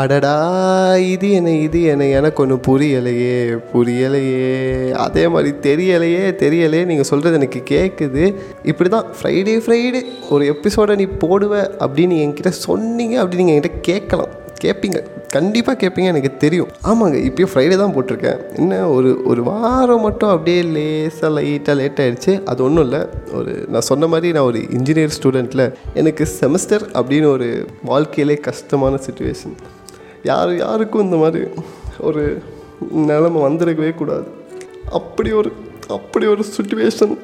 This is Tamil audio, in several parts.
அடடா இது என்ன இது என்ன? எனக்கு ஒன்று புரியலையே புரியலையே. அதே மாதிரி தெரியலையே தெரியலையே. நீங்கள் சொல்கிறது எனக்கு கேட்குது இப்படி தான் ஃப்ரைடே ஃப்ரைடே ஒரு எபிசோடை நீ போடுவ அப்படின்னு என்கிட்ட சொன்னீங்க அப்படின்னு நீங்கள் என்கிட்ட கேட்கலாம். கேட்பீங்க கண்டிப்பாக கேட்பீங்க எனக்கு தெரியும். ஆமாங்க இப்போயும் ஃப்ரைடே தான் போட்டிருக்கேன். என்ன ஒரு ஒரு வாரம் மட்டும் அப்படியே லேசாக லைட்டாக லேட் ஆகிடுச்சு அது ஒன்றும் இல்லை. ஒரு நான் சொன்ன மாதிரி நான் ஒரு இன்ஜினியர் ஸ்டூடெண்ட்டில் எனக்கு செமஸ்டர் அப்படின்னு ஒரு வாழ்க்கையிலே கஷ்டமான சுச்சுவேஷன் யார் யாருக்கும் இந்த மாதிரி ஒரு நிலமை வந்திருக்கவே கூடாது. அப்படி ஒரு அப்படி ஒரு சுச்சுவேஷன்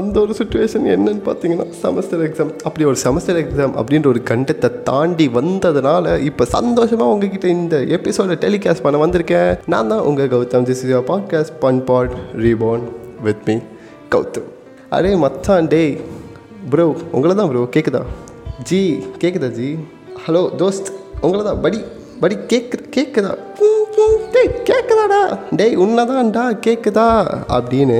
அந்த ஒரு சுச்சுவேஷன் என்னன்னு பார்த்தீங்கன்னா செமஸ்டர் எக்ஸாம் அப்படி ஒரு செமஸ்டர் எக்ஸாம் அப்படின்ற ஒரு கண்டத்தை தாண்டி வந்ததுனால இப்போ சந்தோஷமாக உங்ககிட்ட இந்த எபிசோட டெலிகாஸ்ட் பண்ண வந்திருக்கேன். நான் தான் உங்கள் Gautham this is podcast fun pod reborn with me Gautham. Array மச்சான் டே ப்ரோ உங்களை தான் ப்ரோ கேட்குதா ஜி கேட்குதா ஜி? ஹலோ தோஸ்த் உங்களை தான் படி படி கேட்கு கேட்குதா ம், டேய் கேட்குதாடா டேய் உன்னதான்டா கேட்குதா அப்படின்னு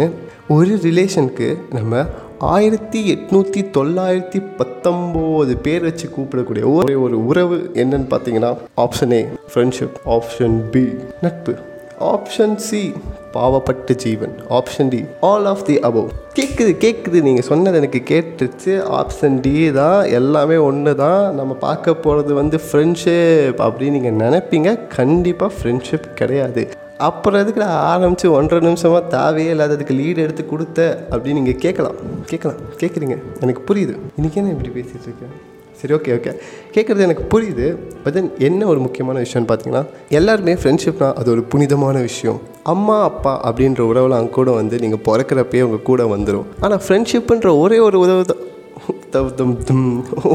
ஒரு ரிலேஷனுக்கு நம்ம ஆயிரத்தி எட்நூற்றி தொள்ளாயிரத்தி பத்தொம்போது பேர் வச்சு கூப்பிடக்கூடிய ஒரே ஒரு உறவு என்னன்னு பார்த்தீங்கன்னா option A friendship option B நட்பு. ஆப்ஷன் சி பாவப்பட்ட ஜீவன். Option D all of the above கேட்குது கேட்குது நீங்கள் சொன்னது எனக்கு கேட்டுச்சு ஆப்ஷன் டி தான் எல்லாமே ஒன்று தான். நம்ம பார்க்க போகிறது வந்து ஃப்ரெண்ட்ஷிப் அப்படின்னு நீங்கள் நினைப்பீங்க. கண்டிப்பாக ஃப்ரெண்ட்ஷிப் கிடையாது. அப்புறம் எதுக்கு நான் ஆரம்பித்து ஒன்றரை நிமிஷமாக தேவையே இல்லாததுக்கு லீடு எடுத்து கொடுத்த அப்படின்னு நீங்கள் கேட்கலாம். கேட்கலாம். கேட்குறீங்க எனக்கு புரியுது. இன்றைக்கே என்ன இப்படி பேசிகிட்டு இருக்கேன் சரி ஓகே ஓகே கேட்குறது எனக்கு புரியுது. பட் தென் என்ன ஒரு முக்கியமான விஷயம்னு பார்த்தீங்கன்னா எல்லாருமே ஃப்ரெண்ட்ஷிப்னால் அது ஒரு புனிதமான விஷயம். அம்மா அப்பா அப்படின்ற உறவில் கூட வந்து நீங்கள் பிறக்கிறப்பயே உங்கள் கூட வந்துடும் ஆனால் ஃப்ரெண்ட்ஷிப்புன்ற ஒரே ஒரு உறவு தான்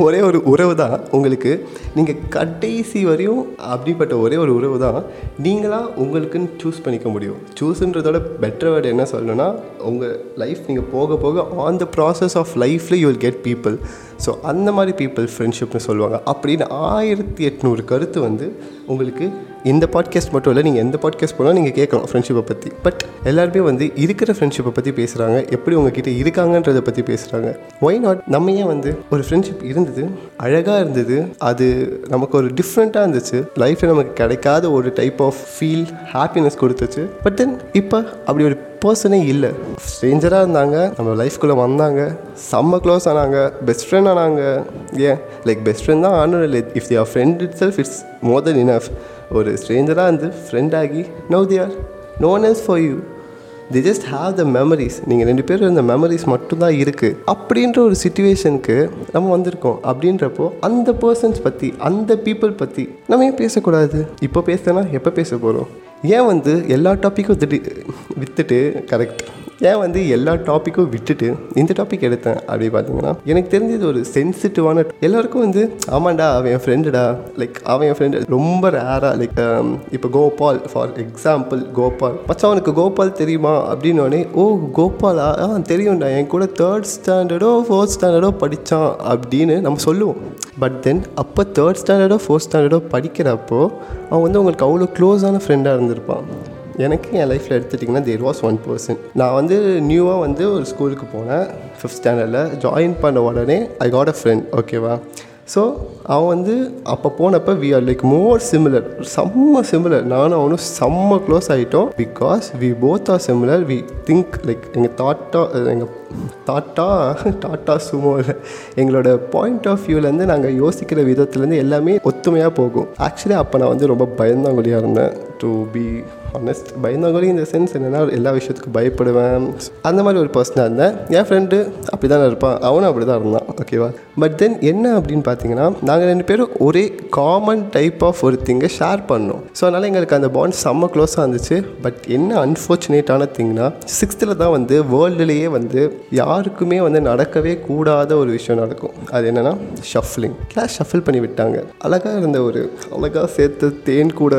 ஒரே ஒரு உறவு தான் உங்களுக்கு. நீங்கள் கடைசி வரையும் அப்படிப்பட்ட ஒரே ஒரு உறவு தான் நீங்களாக உங்களுக்குன்னு சூஸ் பண்ணிக்க முடியும். சூஸுன்றதோட பெட்டர் வேர்டு என்ன சொல்லணும்னா உங்கள் லைஃப் நீங்கள் போக போக ஆன் த ப்ராசஸ் ஆஃப் லைஃப்பில் you will get people so அந்த மாதிரி பீப்புள் ஃப்ரெண்ட்ஷிப்னு சொல்லுவாங்க. அப்படின்னு ஆயிரத்தி எட்நூறு கருத்து வந்து உங்களுக்கு இந்த பாட்காஸ்ட் மட்டும் இல்லை நீங்கள் எந்த பாட்காஸ்ட் போனாலும் நீங்கள் கேட்கலாம் ஃப்ரெண்ட்ஷிப்பை பற்றி பட் எல்லாருமே வந்து இருக்கிற ஃப்ரெண்ட்ஷிப்பை பற்றி பேசுகிறாங்க எப்படி உங்ககிட்ட இருக்காங்கன்றதை பற்றி பேசுகிறாங்க ஒய் நாட் நம்ம ஏன் வந்து ஒரு ஃப்ரெண்ட்ஷிப் இருந்தது அழகாக இருந்தது அது நமக்கு ஒரு டிஃப்ரெண்ட்டாக இருந்துச்சு. லைஃப்பில் நமக்கு கிடைக்காத ஒரு டைப் ஆஃப் ஃபீல் ஹாப்பினஸ் கொடுத்துச்சு. பட் தென் இப்போ அப்படி ஒரு பர்சனே இல்லை. ஸ்ட்ரேஞ்சராக இருந்தாங்க நம்ம லைஃப்குள்ளே வந்தாங்க செம்ம க்ளோஸ் ஆனாங்க பெஸ்ட் ஃப்ரெண்ட் ஆனாங்க ஏன் லைக் பெஸ்ட் ஃப்ரெண்ட் தான் ஆனும். இல்லை if their friend itself it's more than enough ஒரு ஸ்ட்ரேஞ்சராக இருந்து ஃப்ரெண்ட் ஆகி no there no one else for you they just have the memories நீங்கள் ரெண்டு பேரும் இந்த மெமரிஸ் மட்டும்தான் இருக்குது அப்படின்ற ஒரு சுச்சுவேஷனுக்கு நம்ம வந்திருக்கோம். அப்படின்றப்போ அந்த பர்சன்ஸ் பற்றி அந்த பீப்புள் பற்றி நம்ம ஏன் பேசக்கூடாது? இப்போ பேசினா எப்போ பேச போகிறோம் ஏன் வந்து எல்லா டாப்பிக்கும் வித்துட்டு வித்துட்டு கரெக்ட் ஏன் வந்து எல்லா டாப்பிக்கும் விட்டுட்டு இந்த டாபிக் எடுத்தேன் அப்படி பார்த்தீங்கன்னா எனக்கு தெரிஞ்சது ஒரு சென்சிட்டிவான எல்லாருக்கும் வந்து ஆமாண்டா அவன் என் ஃப்ரெண்டுடா லைக் அவன் என் ஃப்ரெண்டு ரொம்ப ரேராக லைக் இப்போ கோபால் ஃபார் எக்ஸாம்பிள் கோபால். மச்சான் அவனுக்கு கோபால் தெரியுமா? அப்படின்னோடனே ஓ கோபாலா? ஆ தெரியும்டா என் கூட தேர்ட் ஸ்டாண்டர்டோ ஃபோர்த் ஸ்டாண்டர்டோ படித்தான் அப்படின்னு நம்ம சொல்லுவோம். பட் தென் அப்போ தேர்ட் ஸ்டாண்டர்டோ ஃபோர்த் ஸ்டாண்டர்டோ படிக்கிறப்போ அவன் வந்து உங்களுக்கு அவ்வளோ க்ளோஸான ஃப்ரெண்டாக இருந்திருப்பான். எனக்கு என் லைஃப்பில் எடுத்துட்டிங்கன்னா தேர் வாஸ் ஒன் பர்சன் நான் வந்து நியூவாக வந்து ஒரு ஸ்கூலுக்கு போனேன் ஃபிஃப்த் ஸ்டாண்டர்டில் ஜாயின் பண்ண உடனே ஐ காட் அ ஃப்ரெண்ட் ஓகேவா ஸோ அவன் வந்து அப்போ போனப்போ we are like more similar செம்ம சிமிலர் நானும் அவனும் செம்ம க்ளோஸ் ஆகிட்டோம் because we both are similar we think like எங்கள் தாட்டா எங்கள் தாட்டா டாட்டா சுமோ இல்லை. எங்களோட பாயிண்ட் ஆஃப் வியூலேருந்து நாங்கள் யோசிக்கிற விதத்துலேருந்து எல்லாமே ஒத்துமையாக போகும். ஆக்சுவலி அப்போ நான் வந்து ரொம்ப பயந்தாங்குழியாக இருந்தேன். டு பி ஹானஸ்ட் பயந்தாங்குழி இந்த சென்ஸ் என்னென்னா எல்லா விஷயத்துக்கும் பயப்படுவேன். அந்த மாதிரி ஒரு பர்சனாக இருந்தேன். என் ஃப்ரெண்டு அப்படி தானே இருப்பான். அவனும் அப்படி தான் இருந்தான் ஓகேவா பட் தென் என்ன அப்படின்னு பார்த்தீங்கன்னா நாங்கள் ரெண்டு பேரும் ஒரே காமன் டைப் ஆஃப் ஒரு திங்கை ஷேர் பண்ணோம். ஸோ அதனால் எங்களுக்கு அந்த பாண்ட் செம்ம க்ளோஸாக இருந்துச்சு. பட் என்ன அன்ஃபார்ச்சுனேட்டான திங்னா சிக்ஸ்த்தில் தான் வந்து வேர்ல்டுலேயே வந்து யாருக்குமே வந்து நடக்கவே கூடாத ஒரு விஷயம் நடக்கும். அது என்னென்னா ஷஃப்லிங் கிளாஸ் ஷஃபில் பண்ணி விட்டாங்க. அழகாக இருந்த ஒரு அழகாக சேர்த்து தேன் கூட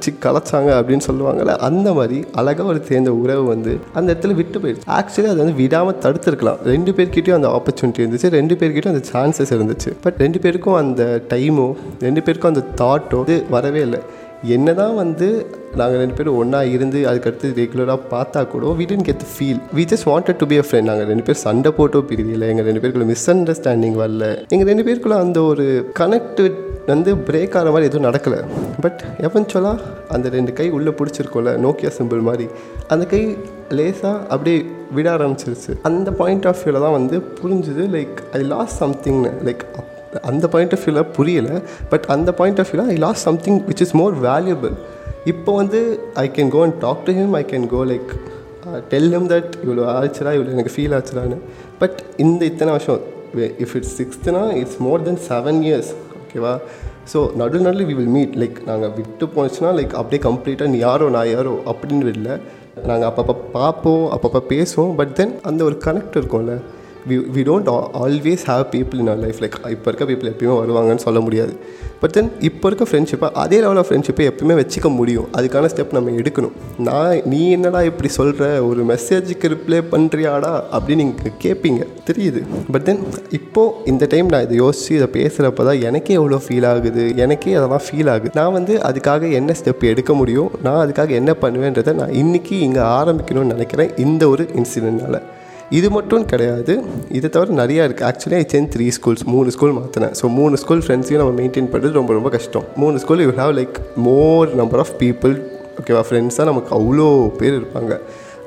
அடித்து கலைச்சாங்க அப்படின்னு சொல்லுவாங்கள்ல அந்த மாதிரி அழகாக ஒரு சேர்ந்த உறவு வந்து அந்த இடத்துல விட்டு போயிடுச்சு. ஆக்சுவலி அது வந்து விடாமல் தடுத்துருக்கலாம். ரெண்டு பேர்கிட்டையும் அந்த ஆப்பர்ச்சுனிட்டி இருந்துச்சு ரெண்டு பேர்கிட்டயும் அந்த சான்சஸ் இருந்துச்சு. பட் ரெண்டு பேருக்கும் அந்த டைமோ ரெண்டு பேருக்கும் அந்த தாட்டோ இது வரவே இல்லை. என்ன தான் வந்து நாங்கள் ரெண்டு பேரும் ஒன்றா இருந்து அதுக்கடுத்து ரெகுலராக பார்த்தா கூட we tend get feel we just wanted to be a friend நாங்கள் ரெண்டு பேர் சண்டை போட்டோ பிரியல. எங்கள் ரெண்டு பேருக்குள்ள மிஸ் அண்டர்ஸ்டாண்டிங் வரல. எங்கள் ரெண்டு பேருக்குள்ள அந்த ஒரு கனெக்ட் வந்து பிரேக் ஆகிற மாதிரி எதுவும் நடக்கலை. பட் எவன்ச்சுவலாக அந்த ரெண்டு கை உள்ளே பிடிச்சிருக்கோம்ல நோக்கியா சிம்பிள் மாதிரி. அந்த கை லேசாக அப்படியே விட ஆரம்பிச்சிருச்சு. அந்த பாயிண்ட் ஆஃப் வியூவில் தான் வந்து புரிஞ்சுது லைக் ஐ லாஸ் சம்திங்னு லைக் அந்த பாயிண்ட் ஆஃப் வியூவில் புரியலை பட் அந்த பாயிண்ட் ஆஃப் வியூவில் I lost something which is more valuable இப்போ வந்து I can go and talk to him I can go like tell him that இவ்வளோ ஆச்சுடா இவ்வளோ எனக்கு ஃபீல் ஆச்சுடான்னு. பட் இந்த இத்தனை வருஷம் if it's சிக்ஸ்த்துனா it's more than seven years ஓகேவா ஸோ நடு நடுவில் வி வில் மீட் லைக் நாங்கள் விட்டு போச்சுன்னா லைக் அப்படியே கம்ப்ளீட்டாக நீ யாரோ நான் யாரோ அப்படின்னு இல்லை. நாங்கள் அப்பப்போ பார்ப்போம் அப்பப்போ பேசுவோம் பட் தென் அந்த ஒரு கனெக்ட் இருக்கும்ல. We we don't always have people in our life like இப்போ இருக்க பீப்புள் எப்பயுமே வருவாங்கன்னு சொல்ல முடியாது. பட் தென் இப்போ இருக்க ஃப்ரெண்ட்ஷிப்பை அதே லெவல் ஆஃப் ஃப்ரெண்ட்ஷிப்பை எப்பயுமே வச்சுக்க முடியும். அதுக்கான ஸ்டெப் நம்ம எடுக்கணும். நான் நீ என்னடா இப்படி சொல்கிற ஒரு மெசேஜுக்கு ரிப்ளை பண்ணுறியாடா அப்படின்னு நீங்கள் கேட்பீங்க தெரியுது. பட் தென் இப்போது இந்த டைம் நான் இதை யோசித்து இதை பேசுகிறப்ப தான் எனக்கே எவ்வளோ ஃபீல் ஆகுது? எனக்கே அதெல்லாம் ஃபீல் ஆகுது. நான் வந்து அதுக்காக என்ன ஸ்டெப் எடுக்க முடியும்? நான் அதுக்காக என்ன பண்ணுவேன்றதை நான் இன்றைக்கி இங்கே ஆரம்பிக்கணும்னு நினைக்கிறேன் இந்த ஒரு இன்சிடென்ட்னால இது மட்டும் கிடையாது. இதை தவிர நிறையா இருக்குது actually I change three schools மூணு ஸ்கூல் மாற்றினேன் ஸோ மூணு ஸ்கூல் ஃப்ரெண்ட்ஸையும் நம்ம மெயின்டைன் பண்ணுறது ரொம்ப ரொம்ப கஷ்டம். மூணு school you have like more number of people ஓகேவா ஃப்ரெண்ட்ஸாக நமக்கு அவ்வளோ பேர் இருப்பாங்க.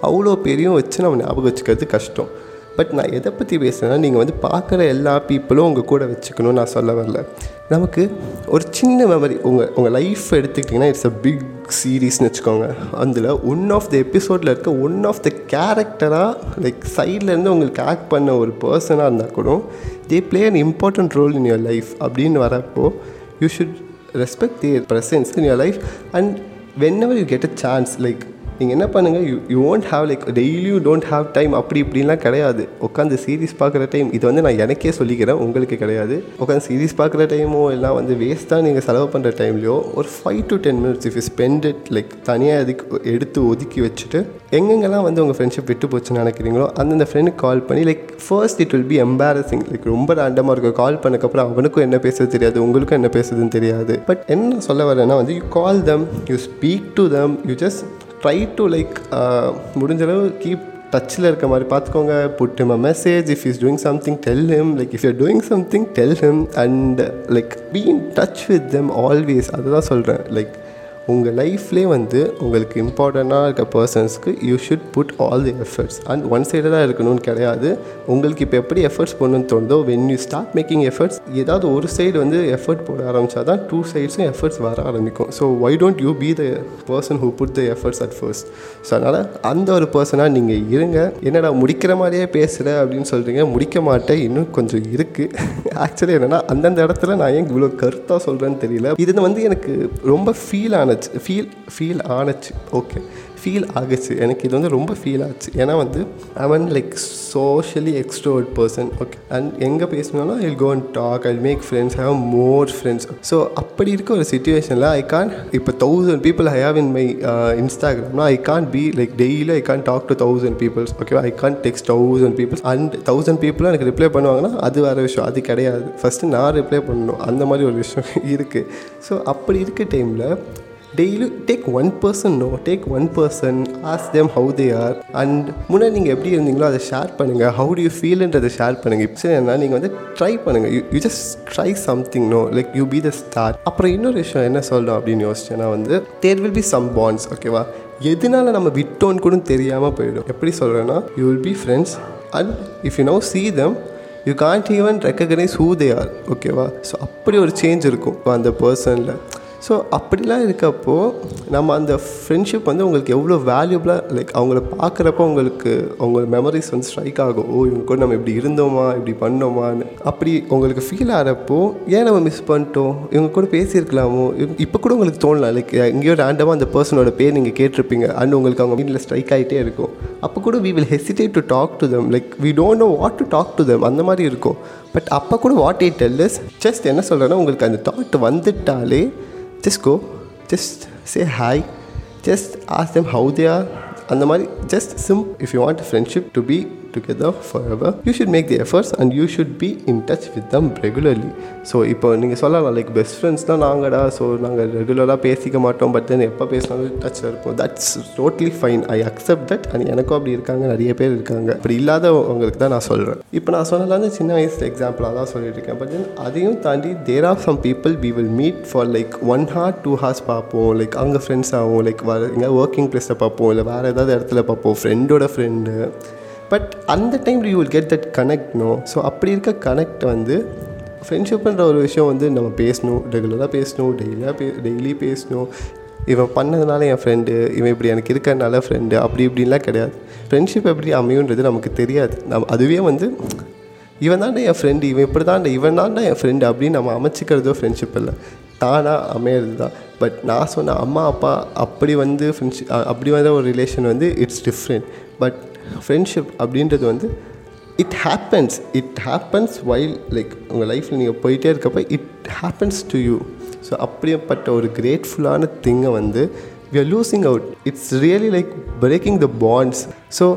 அவ்வளோ பேரையும் வச்சு நம்ம ஞாபகம் வச்சுக்கிறது கஷ்டம். பட் நான் எதை பற்றி பேசுகிறேன்னா நீங்கள் வந்து பார்க்குற எல்லா பீப்புளும் உங்கள் கூட வச்சுக்கணும்னு நான் சொல்ல வரல. நமக்கு ஒரு சின்ன மெமரி உங்கள் உங்கள் லைஃப் எடுத்துக்கிட்டிங்கன்னா இட்ஸ் அ பிக் சீரீஸ்னு வச்சுக்கோங்க. அதில் ஒன் ஆஃப் த எபிசோடில் இருக்க ஒன் ஆஃப் த கேரக்டராக லைக் சைட்லேருந்து உங்களுக்கு ஆக்ட் பண்ண ஒரு பர்சனாக இருந்தால் கூட they play an important role in your life அப்படின்னு வரப்போ you should respect their presence in your life and whenever you get a chance like நீங்கள் என்ன பண்ணுங்கள் you you won't have like டெய்லியும் டோன்ட் ஹாவ் டைம் அப்படி இப்படின்லாம் கிடையாது. உட்காந்து சீரீஸ் பார்க்குற டைம் இது வந்து நான் எனக்கே சொல்லிக்கிறேன் உங்களுக்கு கிடையாது. உட்காந்து சீரீஸ் பார்க்குற டைமோ எல்லாம் வந்து வேஸ்ட்டாக நீங்கள் செலவு பண்ணுற டைம்லையோ ஒரு five to ten minutes if you spend it like தனியாக இதுக்கு எடுத்து ஒதுக்கி வச்சுட்டு எங்கெங்கெல்லாம் வந்து உங்கள் ஃப்ரெண்ட்ஷிப் விட்டு போச்சுன்னு நினைக்கிறீங்களோ அந்தந்த ஃப்ரெண்டுக்கு கால் பண்ணி like first it will be embarrassing like ரொம்ப ரேண்டமாக இருக்கும். கால் பண்ணக்கப்புறம் அவனுக்கும் என்ன பேசுறது தெரியாது உங்களுக்கும் என்ன பேசுறதுன்னு தெரியாது. பட் என்ன சொல்ல வரேன்னா வந்து you call them you speak to them you just try to like முடிஞ்சளவு கீப் டச்சில் இருக்க மாதிரி பார்த்துக்கோங்க. Put him message if is doing something tell him like if you're doing something tell him and like be in touch with them always அதுதான் சொல்கிறேன் லைக் உங்கள் லைஃப்லேயே வந்து உங்களுக்கு இம்பார்ட்டண்ட்டாக இருக்க பர்சன்ஸ்க்கு you should put all the efforts and one சைடடாக இருக்கணும்னு கிடையாது. உங்களுக்கு இப்போ எப்படி எஃபர்ட்ஸ் போடணும்னு தோணுதோ when you start making efforts ஏதாவது ஒரு சைடு வந்து எஃபர்ட் போட ஆரம்பித்தா தான் டூ சைட்ஸும் எஃபர்ட்ஸ் வர ஆரம்பிக்கும். So why don't you be the person who put the efforts at first so அதனால் அந்த ஒரு பர்சனாக நீங்கள் இருங்க. என்னடா முடிக்கிற மாதிரியே பேசுகிற அப்படின்னு சொல்கிறீங்க முடிக்க மாட்டேன். இன்னும் கொஞ்சம் இருக்குது ஆக்சுவலி என்னென்னா அந்தந்த இடத்துல நான் ஏன் இவ்வளோ கருத்தாக சொல்கிறேன்னு தெரியல. இது வந்து எனக்கு ரொம்ப ஃபீல் ஆனது ஆனச்சு ஃபீல் ஃபீல் ஆனச்சு ஓகே ஃபீல் ஆகுச்சு. எனக்கு இது வந்து ரொம்ப ஃபீல் ஆச்சு. ஏன்னா வந்து அவன் like socially extrovert person okay and எங்கே பேசினாலும் I go and talk I make friends have more friends so அப்படி இருக்க ஒரு சுச்சுவேஷனில் ஐ கான் இப்போ thousand people I have in my இன்ஸ்டாகிராம்னா I can be like daily I can talk to thousand peoples ஓகேவா I can text thousand peoples and thousand பீப்புளும் எனக்கு ரிப்ளை பண்ணுவாங்கன்னா அது வேறு விஷயம். அது கிடையாது. ஃபஸ்ட்டு நான் ரிப்ளை பண்ணணும். அந்த மாதிரி ஒரு விஷயம் இருக்குது ஸோ அப்படி இருக்க டைமில் daily take one person no take one person ask them how they are and முன்னாடி நீங்கள் எப்படி இருந்தீங்களோ அதை ஷேர் பண்ணுங்கள் ஹவு டு யூ ஃபீல்ன்றதை ஷேர் பண்ணுங்கள் இப்போ என்ன நீங்கள் வந்து ட்ரை பண்ணுங்கள் you you just try something no like you be the star அப்புறம் இன்னொரு விஷயம் என்ன சொல்லணும் அப்படின்னு யோசிச்சேன்னா வந்து there will be some bonds ஓகேவா எதனால நம்ம விட்டோன்னு கூட தெரியாமல் போயிடும். எப்படி சொல்கிறேன்னா you will be friends and if you no see them you can't even recognise who they are ஓகேவா ஸோ அப்படி ஒரு சேஞ்ச் இருக்கும். அந்த பர்சனில் ஸோ அப்படிலாம் இருக்கப்போ நம்ம அந்த ஃப்ரெண்ட்ஷிப் வந்து உங்களுக்கு எவ்வளோ வேல்யூபிளாக லைக் அவங்கள பார்க்குறப்போ உங்களுக்கு அவங்க மெமரிஸ் வந்து ஸ்ட்ரைக் ஆகும். ஓ இவங்க கூட நம்ம இப்படி இருந்தோமா? இப்படி பண்ணோமான்னு. அப்படி உங்களுக்கு ஃபீல் ஆகிறப்போ ஏன் நம்ம மிஸ் பண்ணிட்டோம்? இவங்க கூட பேசியிருக்கலாமோ? இப்போ கூட உங்களுக்கு தோணலாம் லைக் எங்கேயோ ரேண்டமாக அந்த பர்சனோட பேர் நீங்கள் கேட்டிருப்பீங்க. அண்ட் உங்களுக்கு அவங்க வீட்டில் ஸ்ட்ரைக் ஆகிட்டே இருக்கும். அப்போ கூட we will hesitate to talk to them like we don't know what to talk to them அந்த மாதிரி இருக்கும். பட் அப்போ கூட வாட் இட் டெல்லஸ் ஜஸ்ட் என்ன சொல்கிறேன்னா உங்களுக்கு அந்த தாட் வந்துட்டாலே just go, just say hi, just ask them how they are. And the just simple. if you want friendship to be together forever you should make the efforts and you should be in touch with them regularly so இப்போ நீங்கள் சொல்லலாம் லைக் பெஸ்ட் ஃப்ரெண்ட்ஸ் தான் நாங்கடா. ஸோ நாங்கள் ரெகுலராக பேசிக்க மாட்டோம் பட் தென் எப்போ பேசினாலும் டச்சில் இருப்போம். That's totally fine I accept that and எனக்கும் அப்படி இருக்காங்க. நிறைய பேர் இருக்காங்க. அப்படி இல்லாதவங்களுக்கு தான் நான் சொல்கிறேன் இப்போ நான் சொன்னதுல சின்ன வயசு எக்ஸாம்பிளாக தான் சொல்லிட்டு இருக்கேன் பட் தென் அதையும் தாண்டி there are some people we will meet for like one hour two hours பார்ப்போம். லைக் அங்கே ஃப்ரெண்ட்ஸ் ஆகும் லைக் வர எங்கே ஒர்க்கிங் ப்ளேஸில் பார்ப்போம். இல்லை வேறு ஏதாவது இடத்துல பார்ப்போம். ஃப்ரெண்டோட ஃப்ரெண்டு பட் அந்த time you will get that connect no so அப்படி இருக்க கனெக்ட் வந்து ஃப்ரெண்ட்ஷிப்புன்ற ஒரு விஷயம் வந்து நம்ம பேசணும் ரெகுலராக பேசணும் டெய்லியாக பே டெய்லி பேசணும். இவன் பண்ணதுனால என் ஃப்ரெண்டு இவன் இப்படி எனக்கு இருக்கிறனால ஃப்ரெண்டு அப்படி இப்படின்லாம் கிடையாது. ஃப்ரெண்ட்ஷிப் எப்படி அமையுன்றது நமக்கு தெரியாது. நம்ம அதுவே வந்து இவன் தாண்டா என் ஃப்ரெண்டு இவன் இப்படி தாண்டா இவன் தாண்டா என் ஃப்ரெண்டு அப்படின்னு நம்ம அமைச்சிக்கிறதோ ஃப்ரெண்ட்ஷிப் இல்லை. தானாக அமையிறது தான். பட் நான் சொன்ன அம்மா அப்பா அப்படி வந்து ஃப்ரெண்ட்ஷிப் அப்படி வந்த ஒரு ரிலேஷன் வந்து இட்ஸ் டிஃப்ரெண்ட் பட் ஃப்ரெண்ட்ஷிப் அப்படின்றது வந்து it happens it happens while like உங்கள் லைஃப்பில் நீங்கள் போயிட்டே இருக்கப்போ it happens to you so அப்படியேப்பட்ட ஒரு கிரேட்ஃபுல்லான திங்கை வந்து we are losing out it's really like breaking the bonds so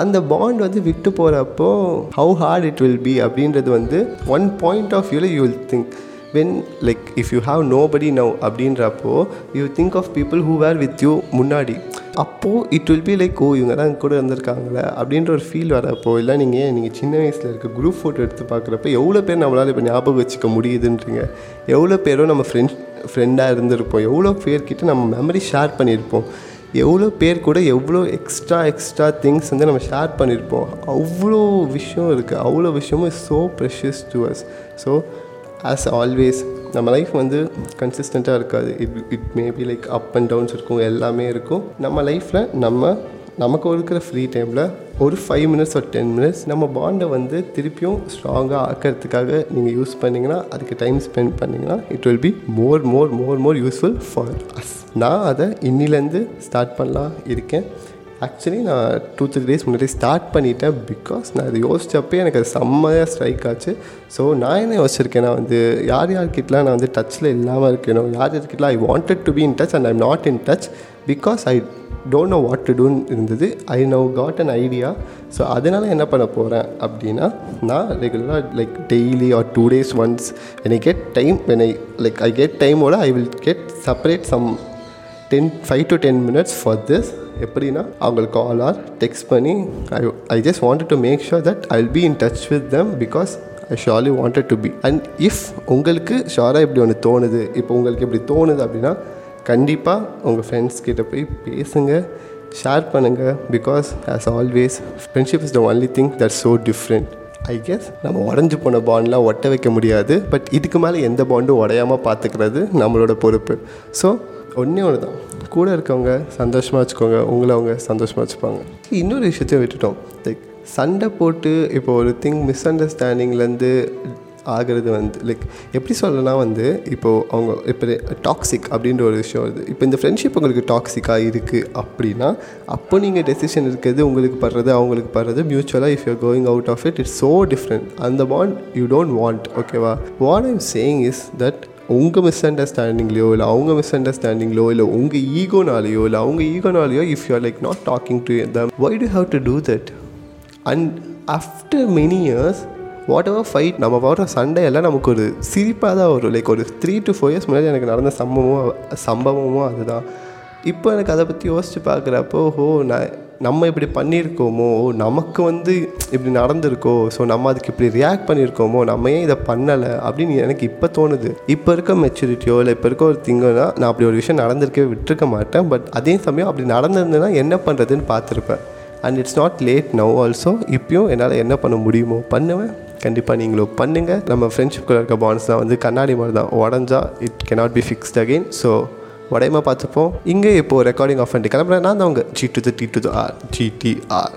அந்த பாண்ட் வந்து விட்டு போகிறப்போ how hard it will be அப்படின்றது வந்து ஒன் பாயிண்ட் ஆஃப் வியூவில் you will think when like if you have nobody now அப்படின்றப்போ you think of people who were with you முன்னாடி. அப்போது it will be like oh இவங்க தான் கூட இருந்திருக்காங்களே அப்படின்ற ஒரு ஃபீல் வரப்போ இல்லை நீங்கள் நீங்கள் சின்ன வயசில் இருக்க குரூப் ஃபோட்டோ எடுத்து பார்க்குறப்ப எவ்வளோ பேர் நம்மளால் இப்போ ஞாபகம் வச்சுக்க முடியுதுன்றீங்க. எவ்வளோ பேரோ நம்ம ஃப்ரெண்ட் ஃப்ரெண்டாக இருந்திருப்போம். எவ்வளோ பேர்கிட்ட நம்ம மெமரி ஷேர் பண்ணியிருப்போம். எவ்வளோ பேர் கூட எவ்வளோ எக்ஸ்ட்ரா எக்ஸ்ட்ரா திங்ஸ் வந்து நம்ம ஷேர் பண்ணியிருப்போம். அவ்வளோ விஷயம் இருக்குது அவ்வளோ விஷயமும் so precious to us so as always நம்ம லைஃப் வந்து கன்சிஸ்டண்ட்டாக இருக்காது. It it maybe like up and downs இருக்கும் எல்லாமே இருக்கும். நம்ம லைஃப்பில் நம்ம நமக்கு இருக்கிற ஃப்ரீ டைமில் ஒரு ஃபைவ் மினிட்ஸ் ஒரு டென் மினிட்ஸ் நம்ம பாண்டை வந்து திருப்பியும் ஸ்ட்ராங்காக ஆக்கிறதுக்காக நீங்கள் யூஸ் பண்ணிங்கன்னா அதுக்கு டைம் ஸ்பெண்ட் பண்ணிங்கன்னா it will be more more more more useful for us நான் அதை இன்னிலேருந்து ஸ்டார்ட் பண்ணலாம் இருக்கேன். ஆக்சுவலி நான் டூ த்ரீ டேஸ் முன்னாடி ஸ்டார்ட் பண்ணிட்டேன் பிகாஸ் நான் அதை யோசிச்சப்பே எனக்கு அது செம்மையாக ஸ்ட்ரைக் ஆச்சு. ஸோ நான் என்ன யோசிச்சிருக்கேன் நான் வந்து யார் யார்கிட்டலாம் நான் வந்து டச்சில் இல்லாமல் இருக்கணும் யார் யார்கிட்டலாம் I wanted to be in touch and I'm not in touch because I don't know what to டூன்னு இருந்தது. I no got an idea so அதனால் என்ன பண்ண போகிறேன் அப்படின்னா நான் ரெகுலராக like daily or two days once when I get time I like I get டைமோட I will get separate some ten five to ten minutes for this எப்படின்னா அவங்களுக்கு கால் ஆர் டெக்ஸ்ட் பண்ணி I I just wanted to make sure that I will be in touch with them because I surely wanted to be and if உங்களுக்கு ஷாராக இப்படி ஒன்று தோணுது இப்போ உங்களுக்கு இப்படி தோணுது அப்படின்னா கண்டிப்பாக உங்கள் ஃப்ரெண்ட்ஸ் கிட்ட போய் பேசுங்க ஷேர் பண்ணுங்கள் because as always friendship is the only thing that so different I guess நம்ம உடஞ்சி போன பாண்ட்லாம் ஒட்ட வைக்க முடியாது பட் இதுக்கு மேலே எந்த பாண்டும் உடையாமல் பார்த்துக்கிறது நம்மளோட பொறுப்பு. ஸோ ஒன்றே ஒன்று தான். கூட இருக்கவங்க சந்தோஷமாக வச்சுக்கோங்க உங்களை அவங்க சந்தோஷமாக வச்சுப்பாங்க. இன்னொரு விஷயத்தையும் விட்டுட்டோம். லைக் சண்டை போட்டு இப்போ ஒரு திங் மிஸ் அண்டர்ஸ்டாண்டிங்லேருந்து ஆகிறது வந்து லைக் எப்படி சொல்லனா வந்து இப்போது அவங்க இப்போ டாக்ஸிக் அப்படின்ற ஒரு விஷயம் வருது. இப்போ இந்த ஃப்ரெண்ட்ஷிப் உங்களுக்கு டாக்ஸிக்காக இருக்குது அப்படின்னா அப்போ நீங்கள் டெசிஷன் இருக்கிறது உங்களுக்கு படுறது அவங்களுக்கு படுறது மியூச்சுவலாக if you're going out of it it's so different அந்த பாண்ட் யூ டோன்ட் வாண்ட் ஓகேவா what I'm saying is that உங்கள் மிஸ் அண்டர்ஸ்டாண்டிங்லையோ இல்லை அவங்க மிஸ் அண்டர்ஸ்டாண்டிங்லையோ இல்லை உங்கள் ஈகோனாலேயோ இல்லை அவங்க ஈகோனாலேயோ if you are like not talking to them why to how to do that and after many years whatever fight நம்ம போடுற சண்டையெல்லாம் நமக்கு ஒரு சிரிப்பாக தான் வரும். லைக் ஒரு த்ரீ டு ஃபோர் இயர்ஸ் முன்னாடி எனக்கு நடந்த சம்பவமும் சம்பவமும் அதுதான். இப்போ எனக்கு அதை பற்றி யோசித்து பார்க்குறப்போ ஓ நான் நம்ம இப்படி பண்ணியிருக்கோமோ நமக்கு வந்து இப்படி நடந்திருக்கோ ஸோ நம்ம அதுக்கு இப்படி ரியாக்ட் பண்ணியிருக்கோமோ நம்ம ஏன் இதை பண்ணலை அப்படின்னு எனக்கு இப்போ தோணுது. இப்போ இருக்க மெச்சூரிட்டியோ இல்லை இப்போ இருக்க ஒரு திங்கோனா நான் அப்படி ஒரு விஷயம் நடந்திருக்கவே விட்டுருக்க மாட்டேன். பட் அதே சமயம் அப்படி நடந்திருந்ததுன்னா என்ன பண்ணுறதுன்னு பார்த்துருப்பேன். And it's not late now also இப்பயும் என்னால் என்ன பண்ண முடியுமோ பண்ணுவேன். கண்டிப்பாக நீங்களும் பண்ணுங்கள் நம்ம ஃப்ரெண்ட்ஷிப்பில் இருக்க பாண்ட்ஸ்லாம் வந்து கண்ணாடி மாதிரி தான் உடஞ்சா it cannot be fixed again so உடையமா பார்த்துப்போம் இங்கே இப்போது ரெக்கார்டிங் ஆஃப் பண்ணிட்டு கிளம்புறேன். நான் அவங்க G to the T to R GTR